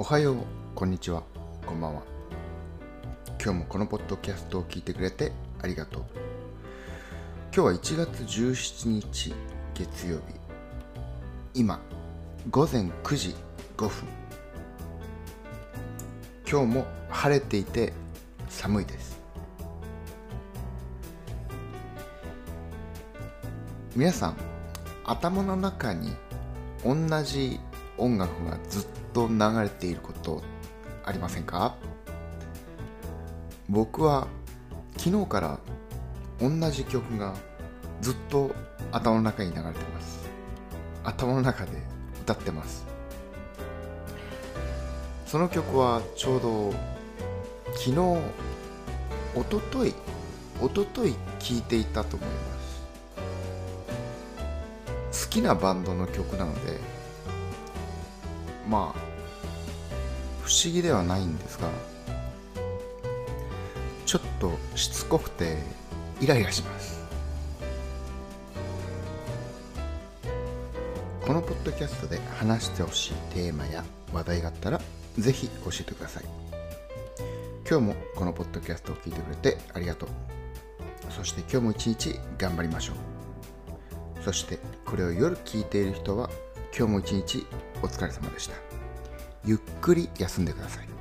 おはようこんにちはこんばんは。今日もこのポッドキャストを聞いてくれてありがとう。今日は1月17日月曜日。今午前9時5分。今日も晴れていて寒いです。皆さん頭の中に同じ音楽がずっと流れていることありませんか？僕は昨日から同じ曲がずっと頭の中に流れてます。頭の中で歌ってます。その曲はちょうど昨日おとといおととい聴いていたと思います。好きなバンドの曲なのでまあ不思議ではないんですがちょっとしつこくてイライラします。このポッドキャストで話してほしいテーマや話題があったらぜひ教えてください。今日もこのポッドキャストを聞いてくれてありがとう。そして今日も一日頑張りましょう。そしてこれを夜聞いている人は今日も一日お疲れ様でした。ゆっくり休んでください。